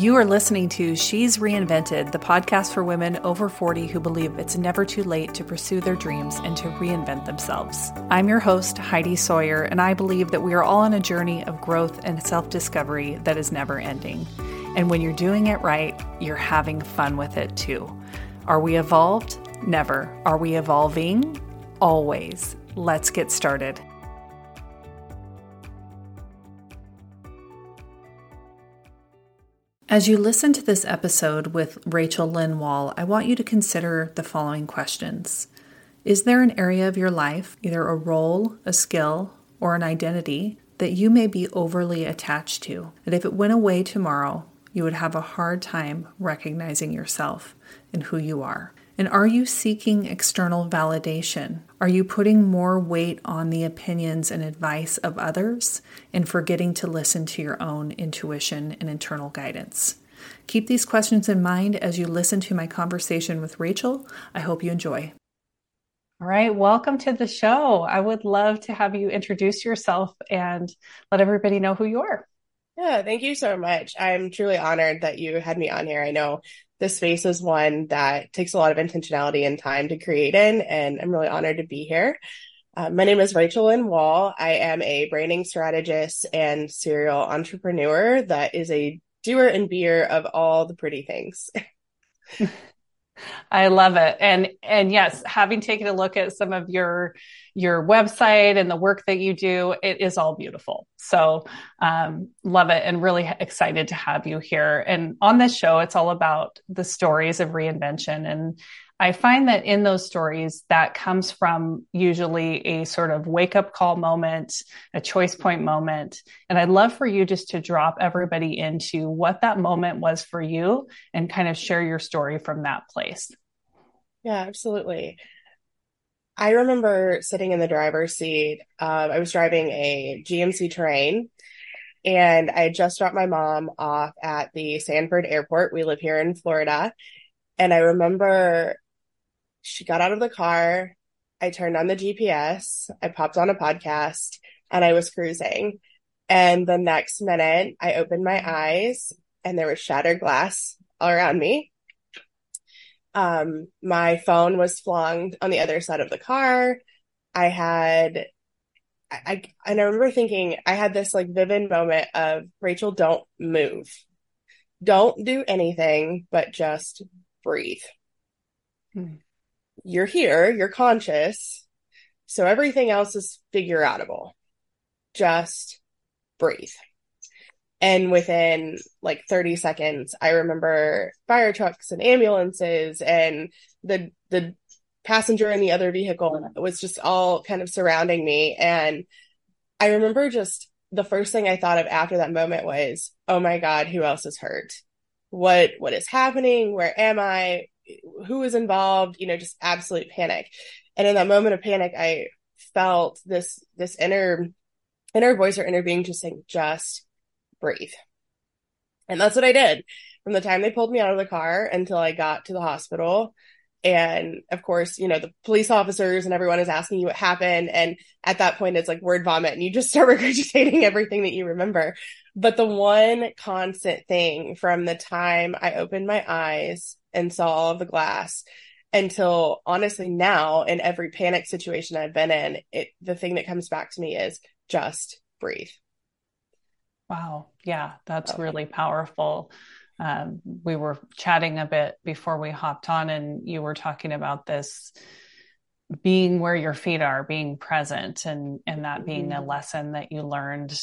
You are listening to She's Reinvented, the podcast for women over 40 who believe it's never too late to pursue their dreams and to reinvent themselves. I'm your host, Heidi Sawyer, and I believe that we are all on a journey of growth and self discovery that is never ending. And when you're doing it right, you're having fun with it too. Are we evolved? Never. Are we evolving? Always. Let's get started. As you listen to this episode with Rachel Lynne Wall, I want you to consider the following questions. Is there an area of your life, either a role, a skill, or an identity, that you may be overly attached to? That if it went away tomorrow, you would have a hard time recognizing yourself and who you are? And are you seeking external validation? Are you putting more weight on the opinions and advice of others and forgetting to listen to your own intuition and internal guidance? Keep these questions in mind as you listen to my conversation with Rachel. I hope you enjoy. All right, welcome to the show. I would love to have you introduce yourself and let everybody know who you are. Yeah, thank you so much. I'm truly honored that you had me on here. I know this space is one that takes a lot of intentionality and time to create in, and I'm really honored to be here. Uh, my name is Rachel Lynne Wall. I am a branding strategist and serial entrepreneur that is a doer and beer of all the pretty things. I love it. And and yes, having taken a look at some of your your website and the work that you do, it is all beautiful. So um, love it and really excited to have you here. And on this show, it's all about the stories of reinvention. And I find that in those stories, that comes from usually a sort of wake up call moment, a choice point moment. And I'd love for you just to drop everybody into what that moment was for you and kind of share your story from that place. Yeah, absolutely. I remember sitting in the driver's seat. Um, I was driving a GMC Terrain and I had just dropped my mom off at the Sanford airport. We live here in Florida. And I remember she got out of the car. I turned on the GPS. I popped on a podcast and I was cruising. And the next minute, I opened my eyes and there was shattered glass all around me. Um, my phone was flung on the other side of the car. I had, I, I, and I remember thinking, I had this like vivid moment of Rachel, don't move. Don't do anything, but just breathe. Hmm you're here, you're conscious. So everything else is figure outable. Just breathe. And within like 30 seconds, I remember fire trucks and ambulances and the, the passenger in the other vehicle was just all kind of surrounding me. And I remember just the first thing I thought of after that moment was, oh my God, who else is hurt? What, what is happening? Where am I? Who was involved, you know, just absolute panic. And in that moment of panic, I felt this, this inner, inner voice or inner being just saying, just breathe. And that's what I did from the time they pulled me out of the car until I got to the hospital. And of course, you know, the police officers and everyone is asking you what happened. And at that point, it's like word vomit and you just start regurgitating everything that you remember. But the one constant thing from the time I opened my eyes and saw all of the glass until honestly now in every panic situation I've been in, it, the thing that comes back to me is just breathe. Wow. Yeah, that's oh. really powerful. Um, we were chatting a bit before we hopped on, and you were talking about this being where your feet are, being present, and and that being mm-hmm. a lesson that you learned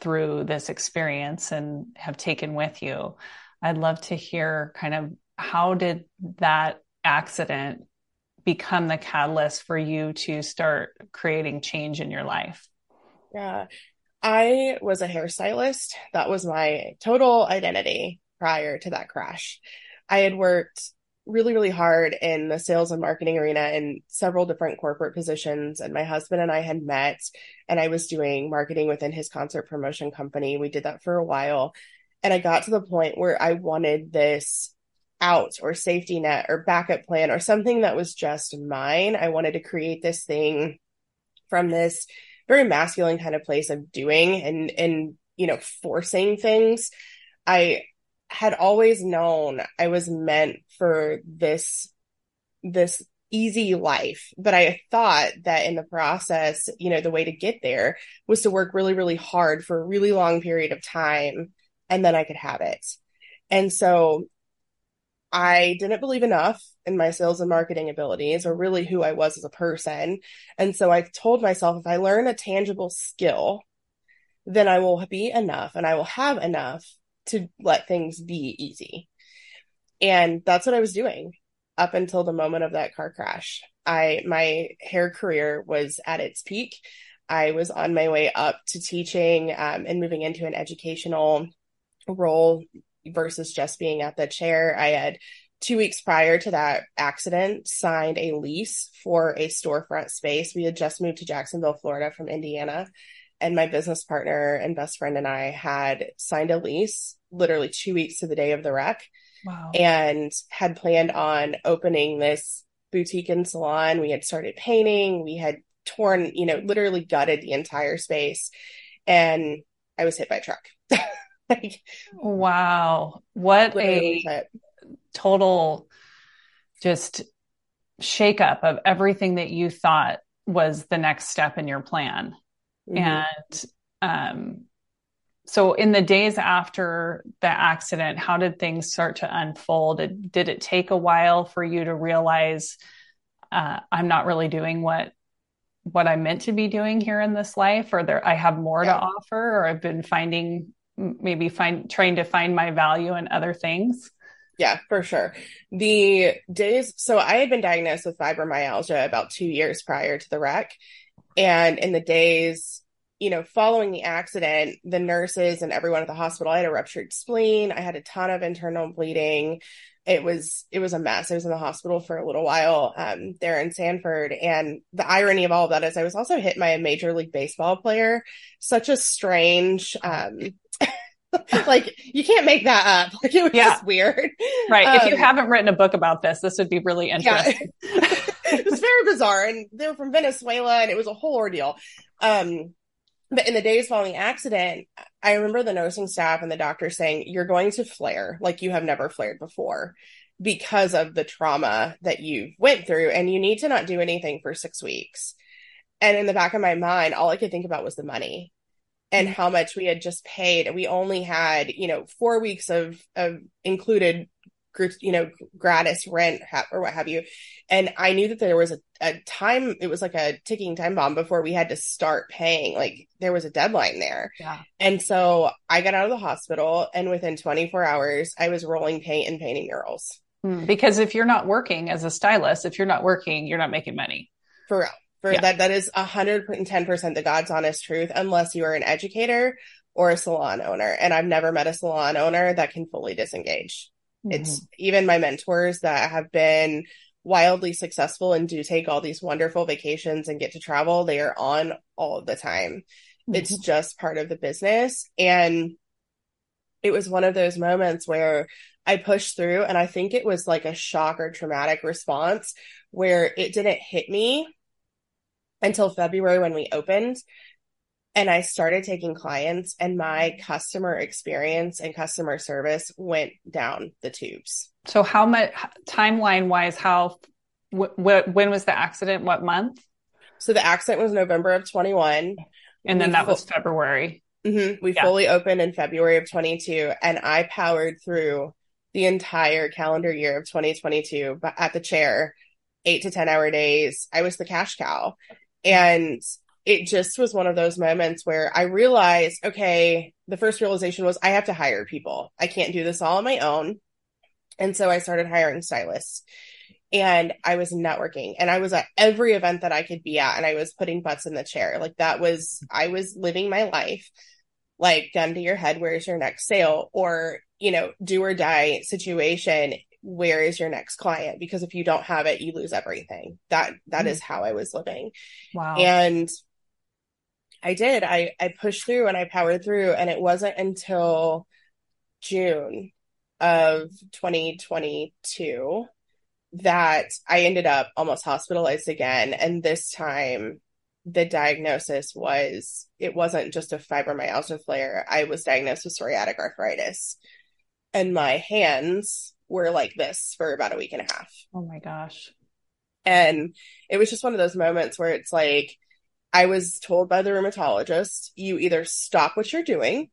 through this experience and have taken with you. I'd love to hear kind of how did that accident become the catalyst for you to start creating change in your life? Yeah. I was a hairstylist. That was my total identity prior to that crash. I had worked really, really hard in the sales and marketing arena in several different corporate positions. And my husband and I had met, and I was doing marketing within his concert promotion company. We did that for a while. And I got to the point where I wanted this out or safety net or backup plan or something that was just mine. I wanted to create this thing from this very masculine kind of place of doing and, and, you know, forcing things. I, had always known I was meant for this this easy life, but I thought that in the process, you know, the way to get there was to work really really hard for a really long period of time and then I could have it. And so I didn't believe enough in my sales and marketing abilities or really who I was as a person. And so I told myself if I learn a tangible skill, then I will be enough and I will have enough to let things be easy. And that's what I was doing up until the moment of that car crash. I my hair career was at its peak. I was on my way up to teaching um, and moving into an educational role versus just being at the chair. I had two weeks prior to that accident signed a lease for a storefront space. We had just moved to Jacksonville, Florida from Indiana and my business partner and best friend and I had signed a lease literally two weeks to the day of the wreck. Wow. And had planned on opening this boutique and salon. We had started painting. We had torn, you know, literally gutted the entire space. And I was hit by a truck. like, wow. What a total just shakeup of everything that you thought was the next step in your plan. Mm-hmm. And um, so, in the days after the accident, how did things start to unfold? Did, did it take a while for you to realize uh, I'm not really doing what what I'm meant to be doing here in this life, or there I have more yeah. to offer, or I've been finding maybe find trying to find my value in other things? Yeah, for sure. The days, so I had been diagnosed with fibromyalgia about two years prior to the wreck. And in the days, you know, following the accident, the nurses and everyone at the hospital, I had a ruptured spleen. I had a ton of internal bleeding. It was it was a mess. I was in the hospital for a little while um, there in Sanford, and the irony of all of that is I was also hit by a major league baseball player. Such a strange, um, like you can't make that up. Like it was yeah. just weird, right? Um, if you um, haven't written a book about this, this would be really interesting. Yeah. it was very bizarre. And they were from Venezuela and it was a whole ordeal. Um, but in the days following the accident, I remember the nursing staff and the doctor saying, You're going to flare like you have never flared before because of the trauma that you went through, and you need to not do anything for six weeks. And in the back of my mind, all I could think about was the money and how much we had just paid. We only had, you know, four weeks of of included you know, gratis rent or what have you. And I knew that there was a, a time, it was like a ticking time bomb before we had to start paying. Like there was a deadline there. Yeah. And so I got out of the hospital and within 24 hours, I was rolling paint and painting murals. Hmm. Because if you're not working as a stylist, if you're not working, you're not making money. For real. For yeah. that, that is 110% the God's honest truth, unless you are an educator or a salon owner. And I've never met a salon owner that can fully disengage. Mm-hmm. It's even my mentors that have been wildly successful and do take all these wonderful vacations and get to travel. They are on all the time. Mm-hmm. It's just part of the business. And it was one of those moments where I pushed through and I think it was like a shock or traumatic response where it didn't hit me until February when we opened and I started taking clients, and my customer experience and customer service went down the tubes. So, how much timeline wise? How wh- wh- when was the accident? What month? So the accident was November of 21, and then we that fu- was February. Mm-hmm, we yeah. fully opened in February of 22, and I powered through the entire calendar year of 2022 But at the chair, eight to 10 hour days. I was the cash cow. And it just was one of those moments where I realized, okay, the first realization was I have to hire people. I can't do this all on my own. And so I started hiring stylists and I was networking and I was at every event that I could be at and I was putting butts in the chair. Like that was, I was living my life like gun to your head. Where's your next sale? Or, you know, do or die situation. Where is your next client? Because if you don't have it, you lose everything. That, that mm-hmm. is how I was living. Wow. And I did. I, I pushed through and I powered through. And it wasn't until June of 2022 that I ended up almost hospitalized again. And this time, the diagnosis was it wasn't just a fibromyalgia flare. I was diagnosed with psoriatic arthritis. and my hands were like this for about a week and a half. Oh my gosh. And it was just one of those moments where it's like, I was told by the rheumatologist, you either stop what you're doing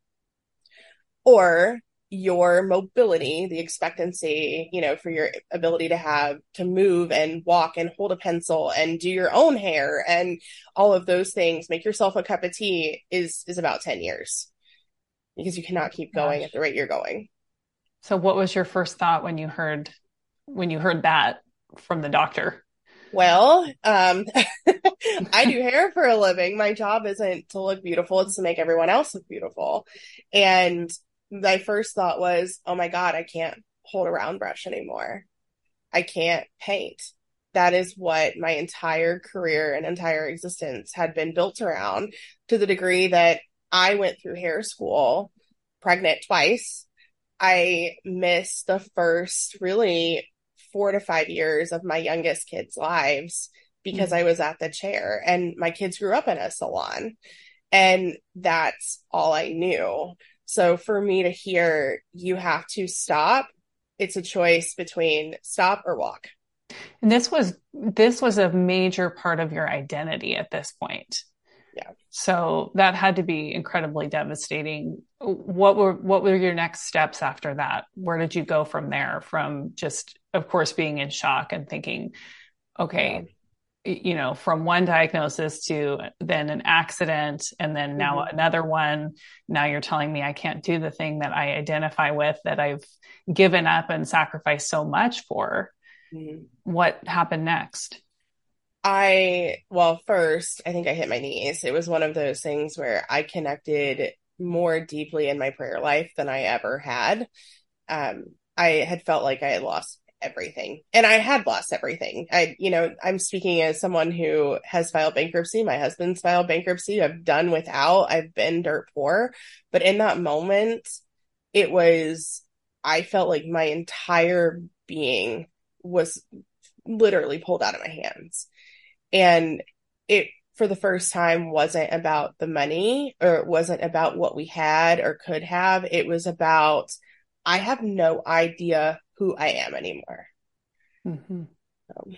or your mobility, the expectancy, you know, for your ability to have to move and walk and hold a pencil and do your own hair and all of those things, make yourself a cup of tea is is about 10 years. Because you cannot keep going Gosh. at the rate you're going. So what was your first thought when you heard when you heard that from the doctor? Well, um, I do hair for a living. My job isn't to look beautiful, it's to make everyone else look beautiful. And my first thought was, oh my God, I can't hold a round brush anymore. I can't paint. That is what my entire career and entire existence had been built around to the degree that I went through hair school pregnant twice. I missed the first really four to five years of my youngest kids' lives because mm-hmm. I was at the chair and my kids grew up in a salon. And that's all I knew. So for me to hear you have to stop, it's a choice between stop or walk. And this was this was a major part of your identity at this point. Yeah. So that had to be incredibly devastating. What were what were your next steps after that? Where did you go from there? From just of course being in shock and thinking, okay, yeah. you know, from one diagnosis to then an accident and then now mm-hmm. another one. Now you're telling me I can't do the thing that I identify with that I've given up and sacrificed so much for. Mm-hmm. What happened next? I, well, first, I think I hit my knees. It was one of those things where I connected more deeply in my prayer life than I ever had. Um, I had felt like I had lost everything and I had lost everything. I, you know, I'm speaking as someone who has filed bankruptcy. My husband's filed bankruptcy. I've done without, I've been dirt poor. But in that moment, it was, I felt like my entire being was literally pulled out of my hands. And it, for the first time, wasn't about the money or it wasn't about what we had or could have. It was about, I have no idea who I am anymore. Mm-hmm. Um,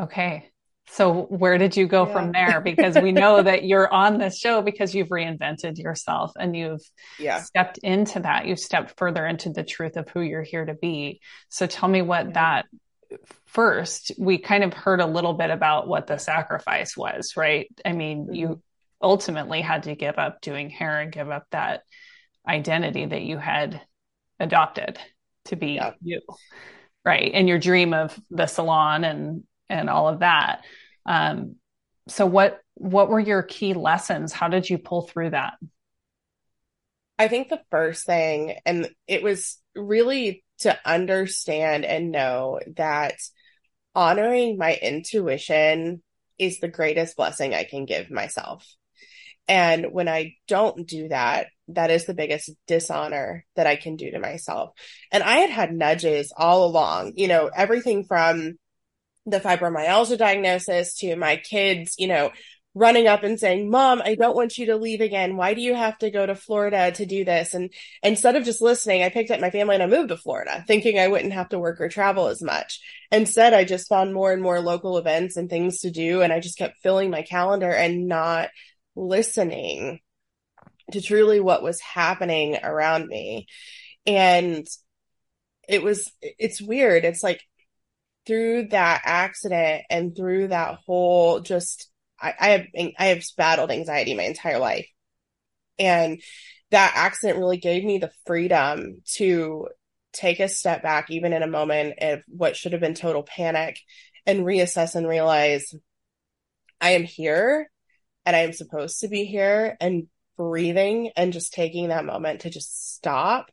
okay. So where did you go yeah. from there? Because we know that you're on this show because you've reinvented yourself and you've yeah. stepped into that. You've stepped further into the truth of who you're here to be. So tell me what yeah. that first, we kind of heard a little bit about what the sacrifice was, right? I mean, mm-hmm. you ultimately had to give up doing hair and give up that identity that you had adopted to be yeah. you. Right. And your dream of the salon and and all of that. Um, so what what were your key lessons? How did you pull through that? I think the first thing, and it was really to understand and know that honoring my intuition is the greatest blessing I can give myself. And when I don't do that, that is the biggest dishonor that I can do to myself. And I had had nudges all along, you know, everything from the fibromyalgia diagnosis to my kids, you know, running up and saying, mom, I don't want you to leave again. Why do you have to go to Florida to do this? And instead of just listening, I picked up my family and I moved to Florida thinking I wouldn't have to work or travel as much. Instead, I just found more and more local events and things to do. And I just kept filling my calendar and not listening to truly what was happening around me. And it was, it's weird. It's like through that accident and through that whole just I, I have I have battled anxiety my entire life, and that accident really gave me the freedom to take a step back, even in a moment of what should have been total panic, and reassess and realize I am here and I am supposed to be here and breathing and just taking that moment to just stop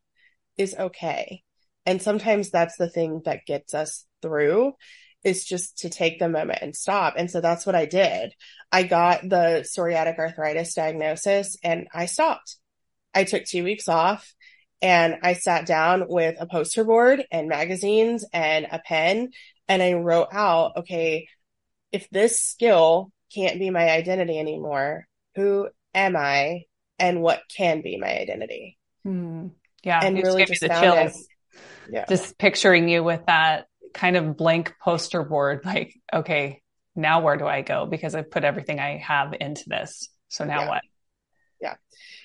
is okay. And sometimes that's the thing that gets us through is just to take the moment and stop. And so that's what I did. I got the psoriatic arthritis diagnosis and I stopped. I took two weeks off and I sat down with a poster board and magazines and a pen and I wrote out, okay, if this skill can't be my identity anymore, who am I and what can be my identity? Hmm. Yeah. And really just, just the chills. It, yeah. Just picturing you with that kind of blank poster board, like, okay, now where do I go? Because I put everything I have into this. So now yeah. what? Yeah.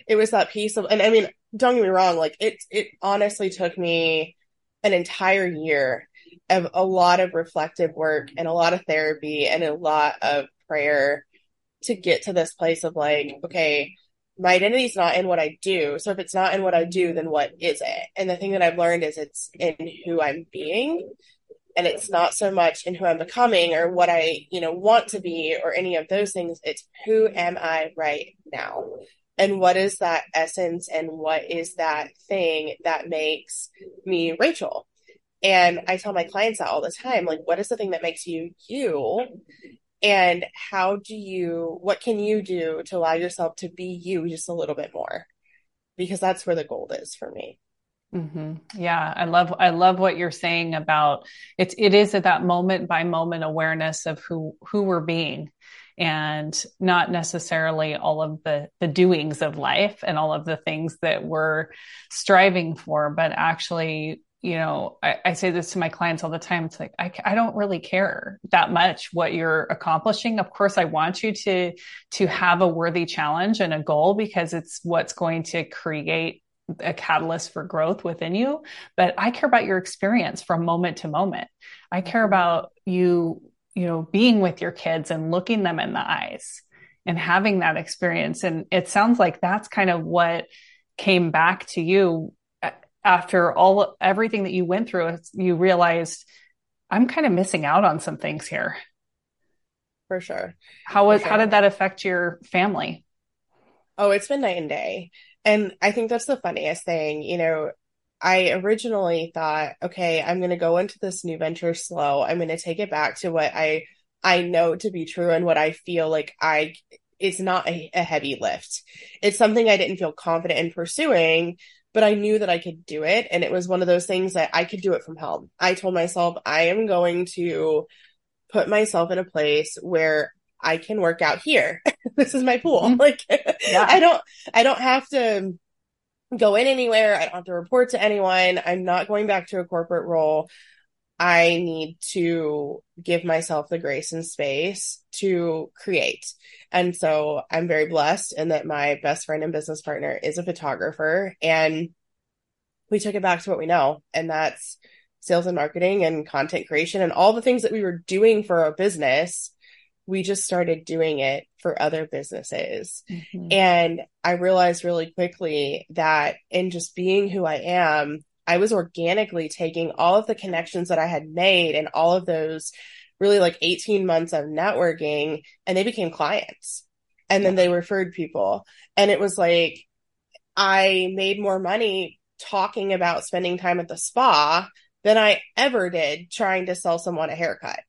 It was that piece of, and I mean, don't get me wrong, like it, it honestly took me an entire year of a lot of reflective work and a lot of therapy and a lot of prayer to get to this place of like, okay, my identity is not in what I do. So if it's not in what I do, then what is it? And the thing that I've learned is it's in who I'm being. And it's not so much in who I'm becoming or what I, you know, want to be or any of those things. It's who am I right now? And what is that essence and what is that thing that makes me Rachel? And I tell my clients that all the time, like, what is the thing that makes you you? And how do you, what can you do to allow yourself to be you just a little bit more? Because that's where the gold is for me. Mm-hmm. Yeah, I love I love what you're saying about it's it is at that moment by moment awareness of who who we're being and not necessarily all of the the doings of life and all of the things that we're striving for, but actually you know, I, I, say this to my clients all the time. It's like, I, I don't really care that much what you're accomplishing. Of course, I want you to, to have a worthy challenge and a goal because it's what's going to create a catalyst for growth within you. But I care about your experience from moment to moment. I care mm-hmm. about you, you know, being with your kids and looking them in the eyes and having that experience. And it sounds like that's kind of what came back to you after all everything that you went through, you realized I'm kind of missing out on some things here. For sure. How was sure. how did that affect your family? Oh, it's been night and day. And I think that's the funniest thing. You know, I originally thought, okay, I'm going to go into this new venture slow. I'm going to take it back to what I I know to be true and what I feel like I it's not a, a heavy lift. It's something I didn't feel confident in pursuing but I knew that I could do it. And it was one of those things that I could do it from home. I told myself, I am going to put myself in a place where I can work out here. this is my pool. Mm-hmm. Like yeah. I don't, I don't have to go in anywhere. I don't have to report to anyone. I'm not going back to a corporate role. I need to give myself the grace and space to create. And so I'm very blessed in that my best friend and business partner is a photographer and we took it back to what we know. And that's sales and marketing and content creation and all the things that we were doing for our business. We just started doing it for other businesses. Mm-hmm. And I realized really quickly that in just being who I am, I was organically taking all of the connections that I had made and all of those really like 18 months of networking and they became clients. And then they referred people. And it was like, I made more money talking about spending time at the spa than I ever did trying to sell someone a haircut.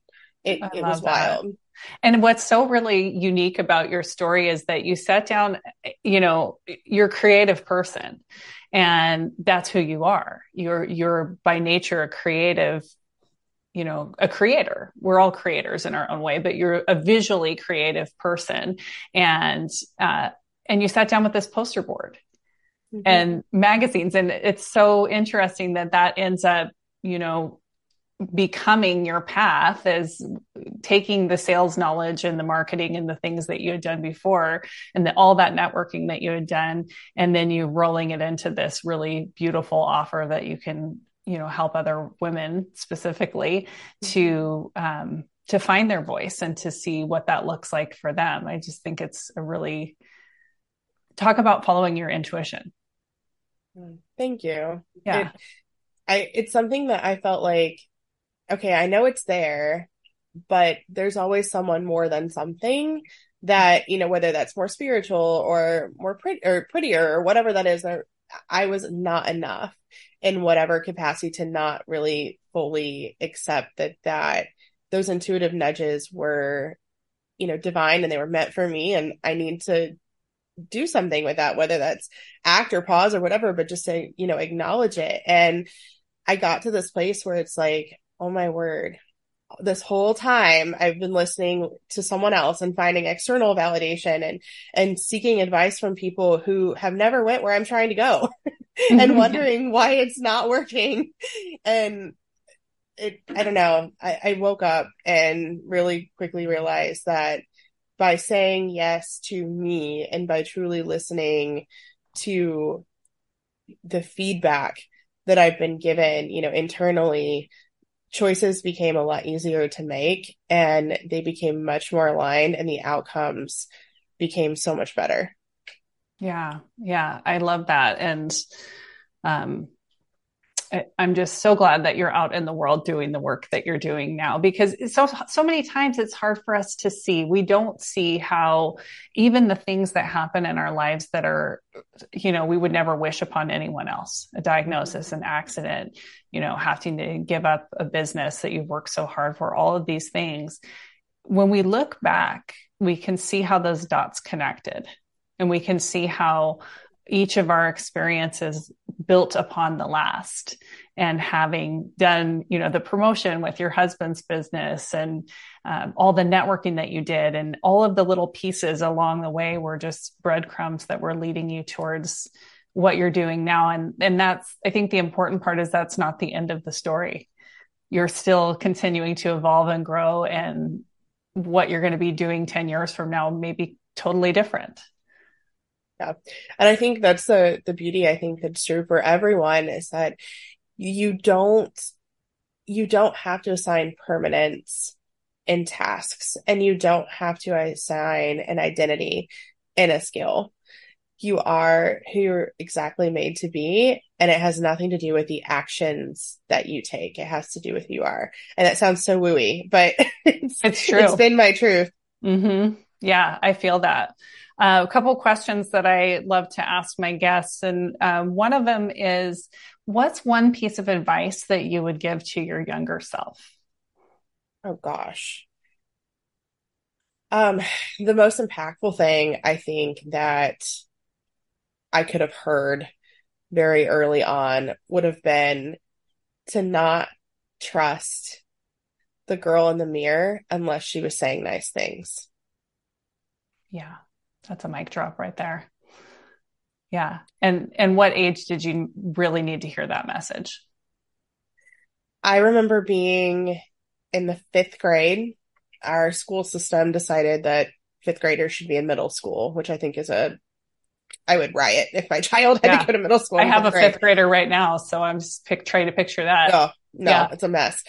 It, it was that. wild. And what's so really unique about your story is that you sat down, you know, you're a creative person and that's who you are. You're, you're by nature a creative, you know, a creator. We're all creators in our own way, but you're a visually creative person. And, uh, and you sat down with this poster board mm-hmm. and magazines. And it's so interesting that that ends up, you know, becoming your path is taking the sales knowledge and the marketing and the things that you had done before and the, all that networking that you had done and then you rolling it into this really beautiful offer that you can you know help other women specifically to um, to find their voice and to see what that looks like for them. I just think it's a really talk about following your intuition. Thank you. Yeah. It, I, it's something that I felt like okay, I know it's there, but there's always someone more than something that, you know, whether that's more spiritual or more pretty or prettier or whatever that is, I was not enough in whatever capacity to not really fully accept that, that those intuitive nudges were, you know, divine and they were meant for me. And I need to do something with that, whether that's act or pause or whatever, but just to, you know, acknowledge it. And I got to this place where it's like, oh my word, this whole time I've been listening to someone else and finding external validation and, and seeking advice from people who have never went where I'm trying to go. and wondering why it's not working. And it, I don't know. I, I woke up and really quickly realized that by saying yes to me and by truly listening to the feedback that I've been given, you know, internally, choices became a lot easier to make and they became much more aligned and the outcomes became so much better. Yeah. Yeah. I love that. And, um, I'm just so glad that you're out in the world doing the work that you're doing now because so so many times it's hard for us to see. We don't see how even the things that happen in our lives that are you know, we would never wish upon anyone else. A diagnosis, an accident, you know, having to give up a business that you've worked so hard for, all of these things. When we look back, we can see how those dots connected and we can see how each of our experiences built upon the last and having done you know the promotion with your husband's business and um, all the networking that you did and all of the little pieces along the way were just breadcrumbs that were leading you towards what you're doing now. And and that's i think the important part is that's not the end of the story. You're still continuing to evolve and grow and what you're going to be doing 10 years from now may be totally different yeah. And I think that's the the beauty I think that's true for everyone is that you don't you don't have to assign permanence in tasks and you don't have to assign an identity in a skill. You are who you're exactly made to be and it has nothing to do with the actions that you take. It has to do with who you are. And that sounds so wooey, but it's, it's true. It's been my truth. Mm-hmm. Yeah, I feel that. Uh, a couple questions that I love to ask my guests, and um, one of them is, what's one piece of advice that you would give to your younger self? Oh gosh. Um, the most impactful thing I think that I could have heard very early on would have been to not trust the girl in the mirror unless she was saying nice things. Yeah. That's a mic drop right there. Yeah. And and what age did you really need to hear that message? I remember being in the 5th grade. Our school system decided that 5th graders should be in middle school, which I think is a I would riot if my child had yeah. to go to middle school. I have a grade. fifth grader right now, so I'm just pick, trying to picture that. Oh, no, yeah. it's a mess.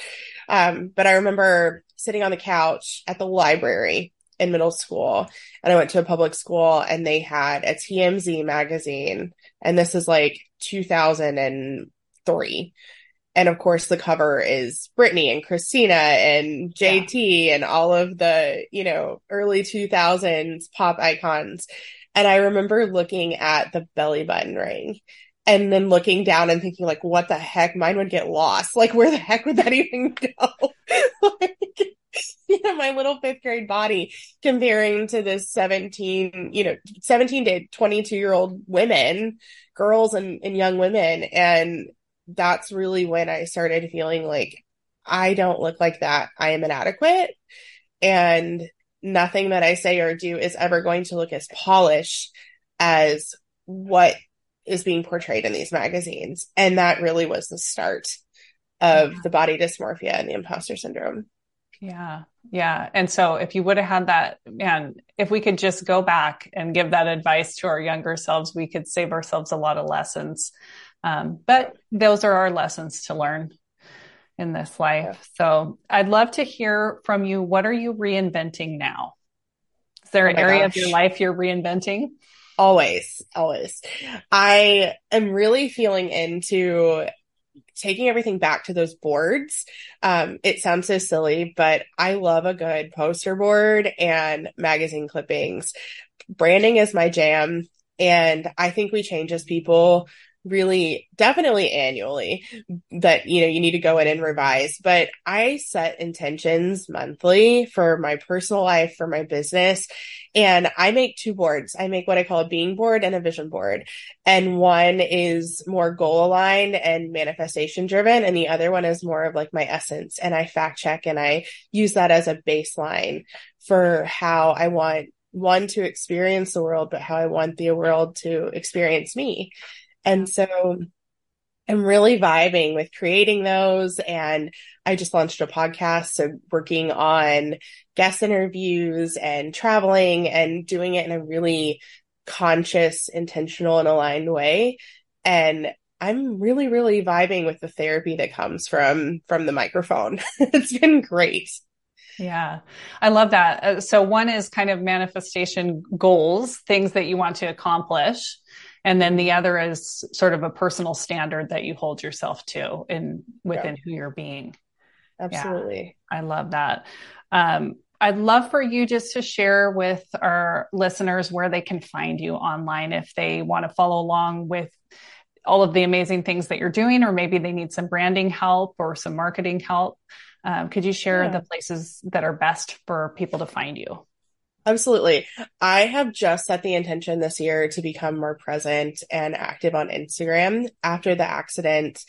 Um, but I remember sitting on the couch at the library in middle school and I went to a public school and they had a TMZ magazine and this is like 2003. And of course the cover is Britney and Christina and JT yeah. and all of the, you know, early 2000s pop icons. And I remember looking at the belly button ring and then looking down and thinking like, what the heck? Mine would get lost. Like, where the heck would that even go? Like, you know, my little fifth grade body comparing to this 17, you know, 17 to 22 year old women, girls and, and young women. And that's really when I started feeling like I don't look like that. I am inadequate and nothing that I say or do is ever going to look as polished as what is being portrayed in these magazines. And that really was the start of the body dysmorphia and the imposter syndrome. Yeah. Yeah. And so if you would have had that, man, if we could just go back and give that advice to our younger selves, we could save ourselves a lot of lessons. Um, but those are our lessons to learn in this life. So I'd love to hear from you. What are you reinventing now? Is there oh an area gosh. of your life you're reinventing? Always, always. I am really feeling into taking everything back to those boards. Um, it sounds so silly, but I love a good poster board and magazine clippings. Branding is my jam. And I think we change as people really definitely annually that you know you need to go in and revise but i set intentions monthly for my personal life for my business and i make two boards. I make what i call a being board and a vision board. And one is more goal aligned and manifestation driven and the other one is more of like my essence. And i fact check and i use that as a baseline for how i want one to experience the world but how i want the world to experience me. And so I'm really vibing with creating those. And I just launched a podcast. So working on guest interviews and traveling and doing it in a really conscious, intentional and aligned way. And I'm really, really vibing with the therapy that comes from, from the microphone. it's been great. Yeah, I love that. Uh, so one is kind of manifestation goals, things that you want to accomplish. And then the other is sort of a personal standard that you hold yourself to in within yeah. who you're being. Absolutely. Yeah, I love that. Um, I'd love for you just to share with our listeners where they can find you online if they want to follow along with all of the amazing things that you're doing, or maybe they need some branding help or some marketing help. Um, could you share yeah. the places that are best for people to find you? Absolutely. I have just set the intention this year to become more present and active on Instagram. After the accident,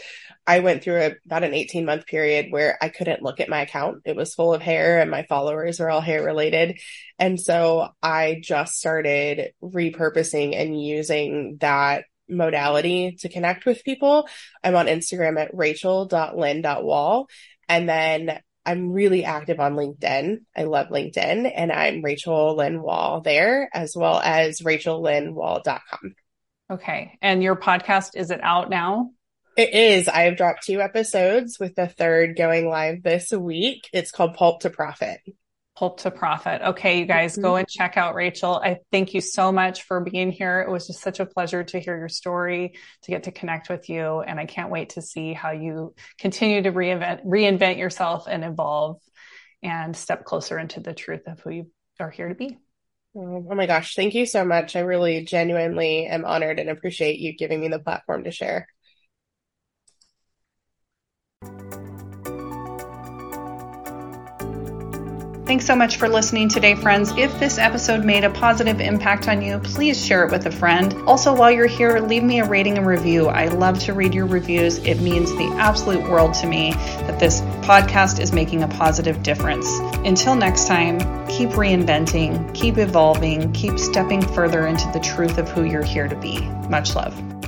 I went through a, about an 18 month period where I couldn't look at my account. It was full of hair and my followers were all hair related. And so I just started repurposing and using that modality to connect with people. I'm on Instagram at rachel.lynne.wall. And then I'm really active on LinkedIn. I love LinkedIn and I'm Rachel Lynne Wall there as well as rachellynnewall.com. Okay. And your podcast, is it out now? It is. I have dropped two episodes with the third going live this week. It's called Pulp to Profit. Pulp to Profit. Okay, you guys go mm-hmm. and check out Rachel. I thank you so much for being here. It was just such a pleasure to hear your story, to get to connect with you. And I can't wait to see how you continue to reinvent, reinvent yourself and evolve and step closer into the truth of who you are here to be. Oh, oh my gosh. Thank you so much. I really genuinely am honored and appreciate you giving me the platform to share. Thanks so much for listening today, friends. If this episode made a positive impact on you, please share it with a friend. Also, while you're here, leave me a rating and review. I love to read your reviews. It means the absolute world to me that this podcast is making a positive difference. Until next time, keep reinventing, keep evolving, keep stepping further into the truth of who you're here to be. Much love.